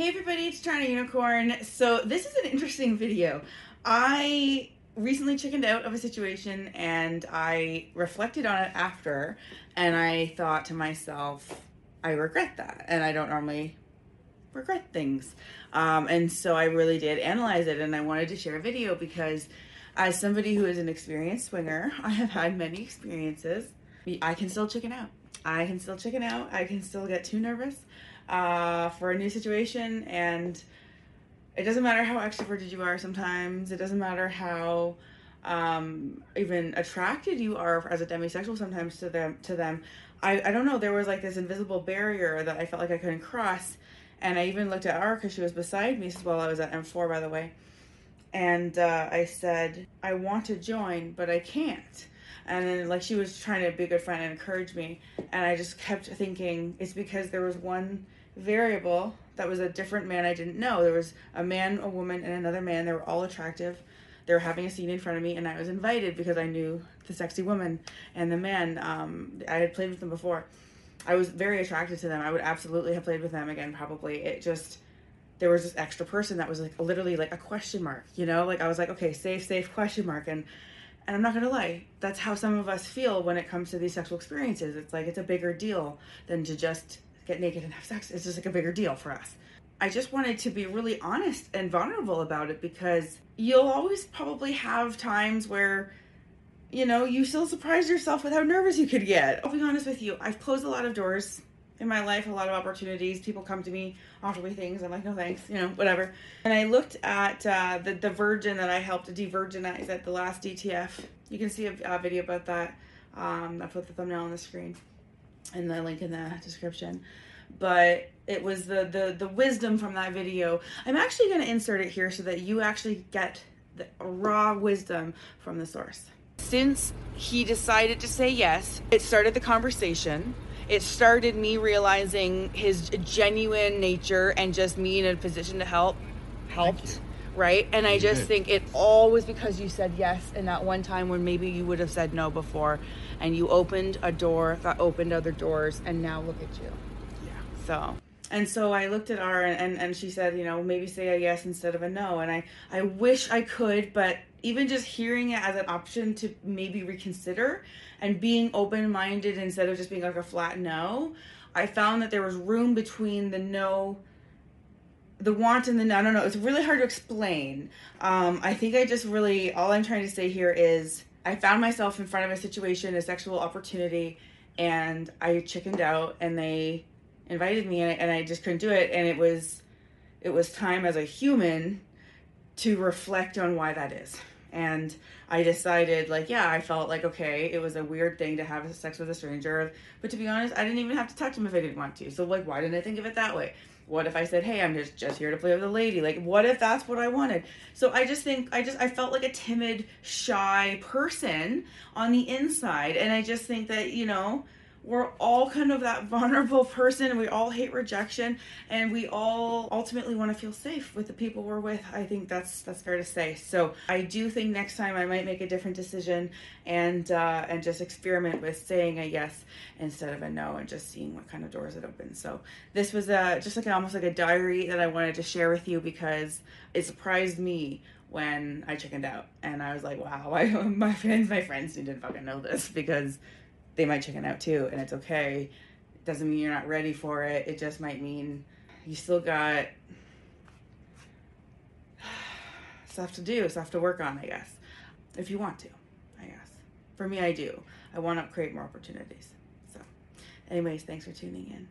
Hey everybody, it's Toronto Unicorn. So this is an interesting video. I recently chickened out of a situation and I reflected on it after and I thought to myself, I regret that. And I don't normally regret things. Um, and so I really did analyze it and I wanted to share a video because as somebody who is an experienced swinger, I have had many experiences. I can still chicken out. I can still chicken out. I can still get too nervous uh, for a new situation. And it doesn't matter how extroverted you are sometimes, it doesn't matter how um, even attracted you are as a demisexual sometimes to them to them. I, I don't know. There was like this invisible barrier that i felt like i couldn't cross and i even looked at her because she was beside me while i was at m4 by the way. And uh, i said i want to join but i can't and then like she was trying to be a good friend and encourage me and i just kept thinking it's because there was one variable that was a different man I didn't know. There was a man, a woman, and another man. They were all attractive. They were having a scene in front of me, and I was invited because I knew the sexy woman and the man. Um, I had played with them before. I was very attracted to them. I would absolutely have played with them again, probably. It just there was this extra person that was like literally like a question mark, you know? Like I was like, okay, safe, safe question mark, and and I'm not gonna lie, that's how some of us feel when it comes to these sexual experiences. It's like it's a bigger deal than to just get naked and have sex. It's just like a bigger deal for us. I just wanted to be really honest and vulnerable about it because you'll always probably have times where, you know, you still surprise yourself with how nervous you could get. I'll be honest with you, I've closed a lot of doors in my life, a lot of opportunities. People come to me, offer me things. I'm like, no thanks, you know, whatever. And I looked at uh, the, the virgin that I helped de-virginize at the last DTF. You can see a, a video about that. Um, I put the thumbnail on the screen and the link in the description but it was the the the wisdom from that video i'm actually going to insert it here so that you actually get the raw wisdom from the source since he decided to say yes it started the conversation it started me realizing his genuine nature and just me in a position to help helped right? And i just think it all was because you said yes in that one time when maybe you would have said no before and you opened a door that opened other doors and now look at you. Yeah. So and so I looked at her and, and, and, she said, you know, maybe say a yes instead of a no. And I, I wish I could, but even just hearing it as an option to maybe reconsider and being open minded instead of just being like a flat no, I found that there was room between the no the want and the no, no, no. It's really hard to explain. Um, I think I just really, all I'm trying to say here is I found myself in front of a situation, a sexual opportunity, and I chickened out and they invited me and I, and I just couldn't do it. And it was, it was time as a human to reflect on why that is. And I decided, like, yeah, I felt like, okay, it was a weird thing to have sex with a stranger. But to be honest, I didn't even have to touch him if I didn't want to. So, like, why didn't I think of it that way? what if I said, "Hey, I'm just just here to play with a lady"? Like, what if that's what I wanted? So I just think I just I felt like a timid, shy person on the inside, and I just think that you know we're all kind of that vulnerable person and we all hate rejection and we all ultimately want to feel safe with the people we're with. I think that's that's fair to say. So i do think next time i might make a different decision and uh, and just experiment with saying a yes instead of a no and just seeing what kind of doors it opens. So this was a just like almost like a diary that i wanted to share with you because it surprised me when I chickened out, and I was like, "Wow, I, my friends, my friends didn't fucking know this because they might chicken out too, and it's okay. It doesn't mean you're not ready for it. It just might mean you still got stuff to do, stuff to work on, I guess. If you want to, I guess. For me, I do. I want to create more opportunities. So, anyways, thanks for tuning in.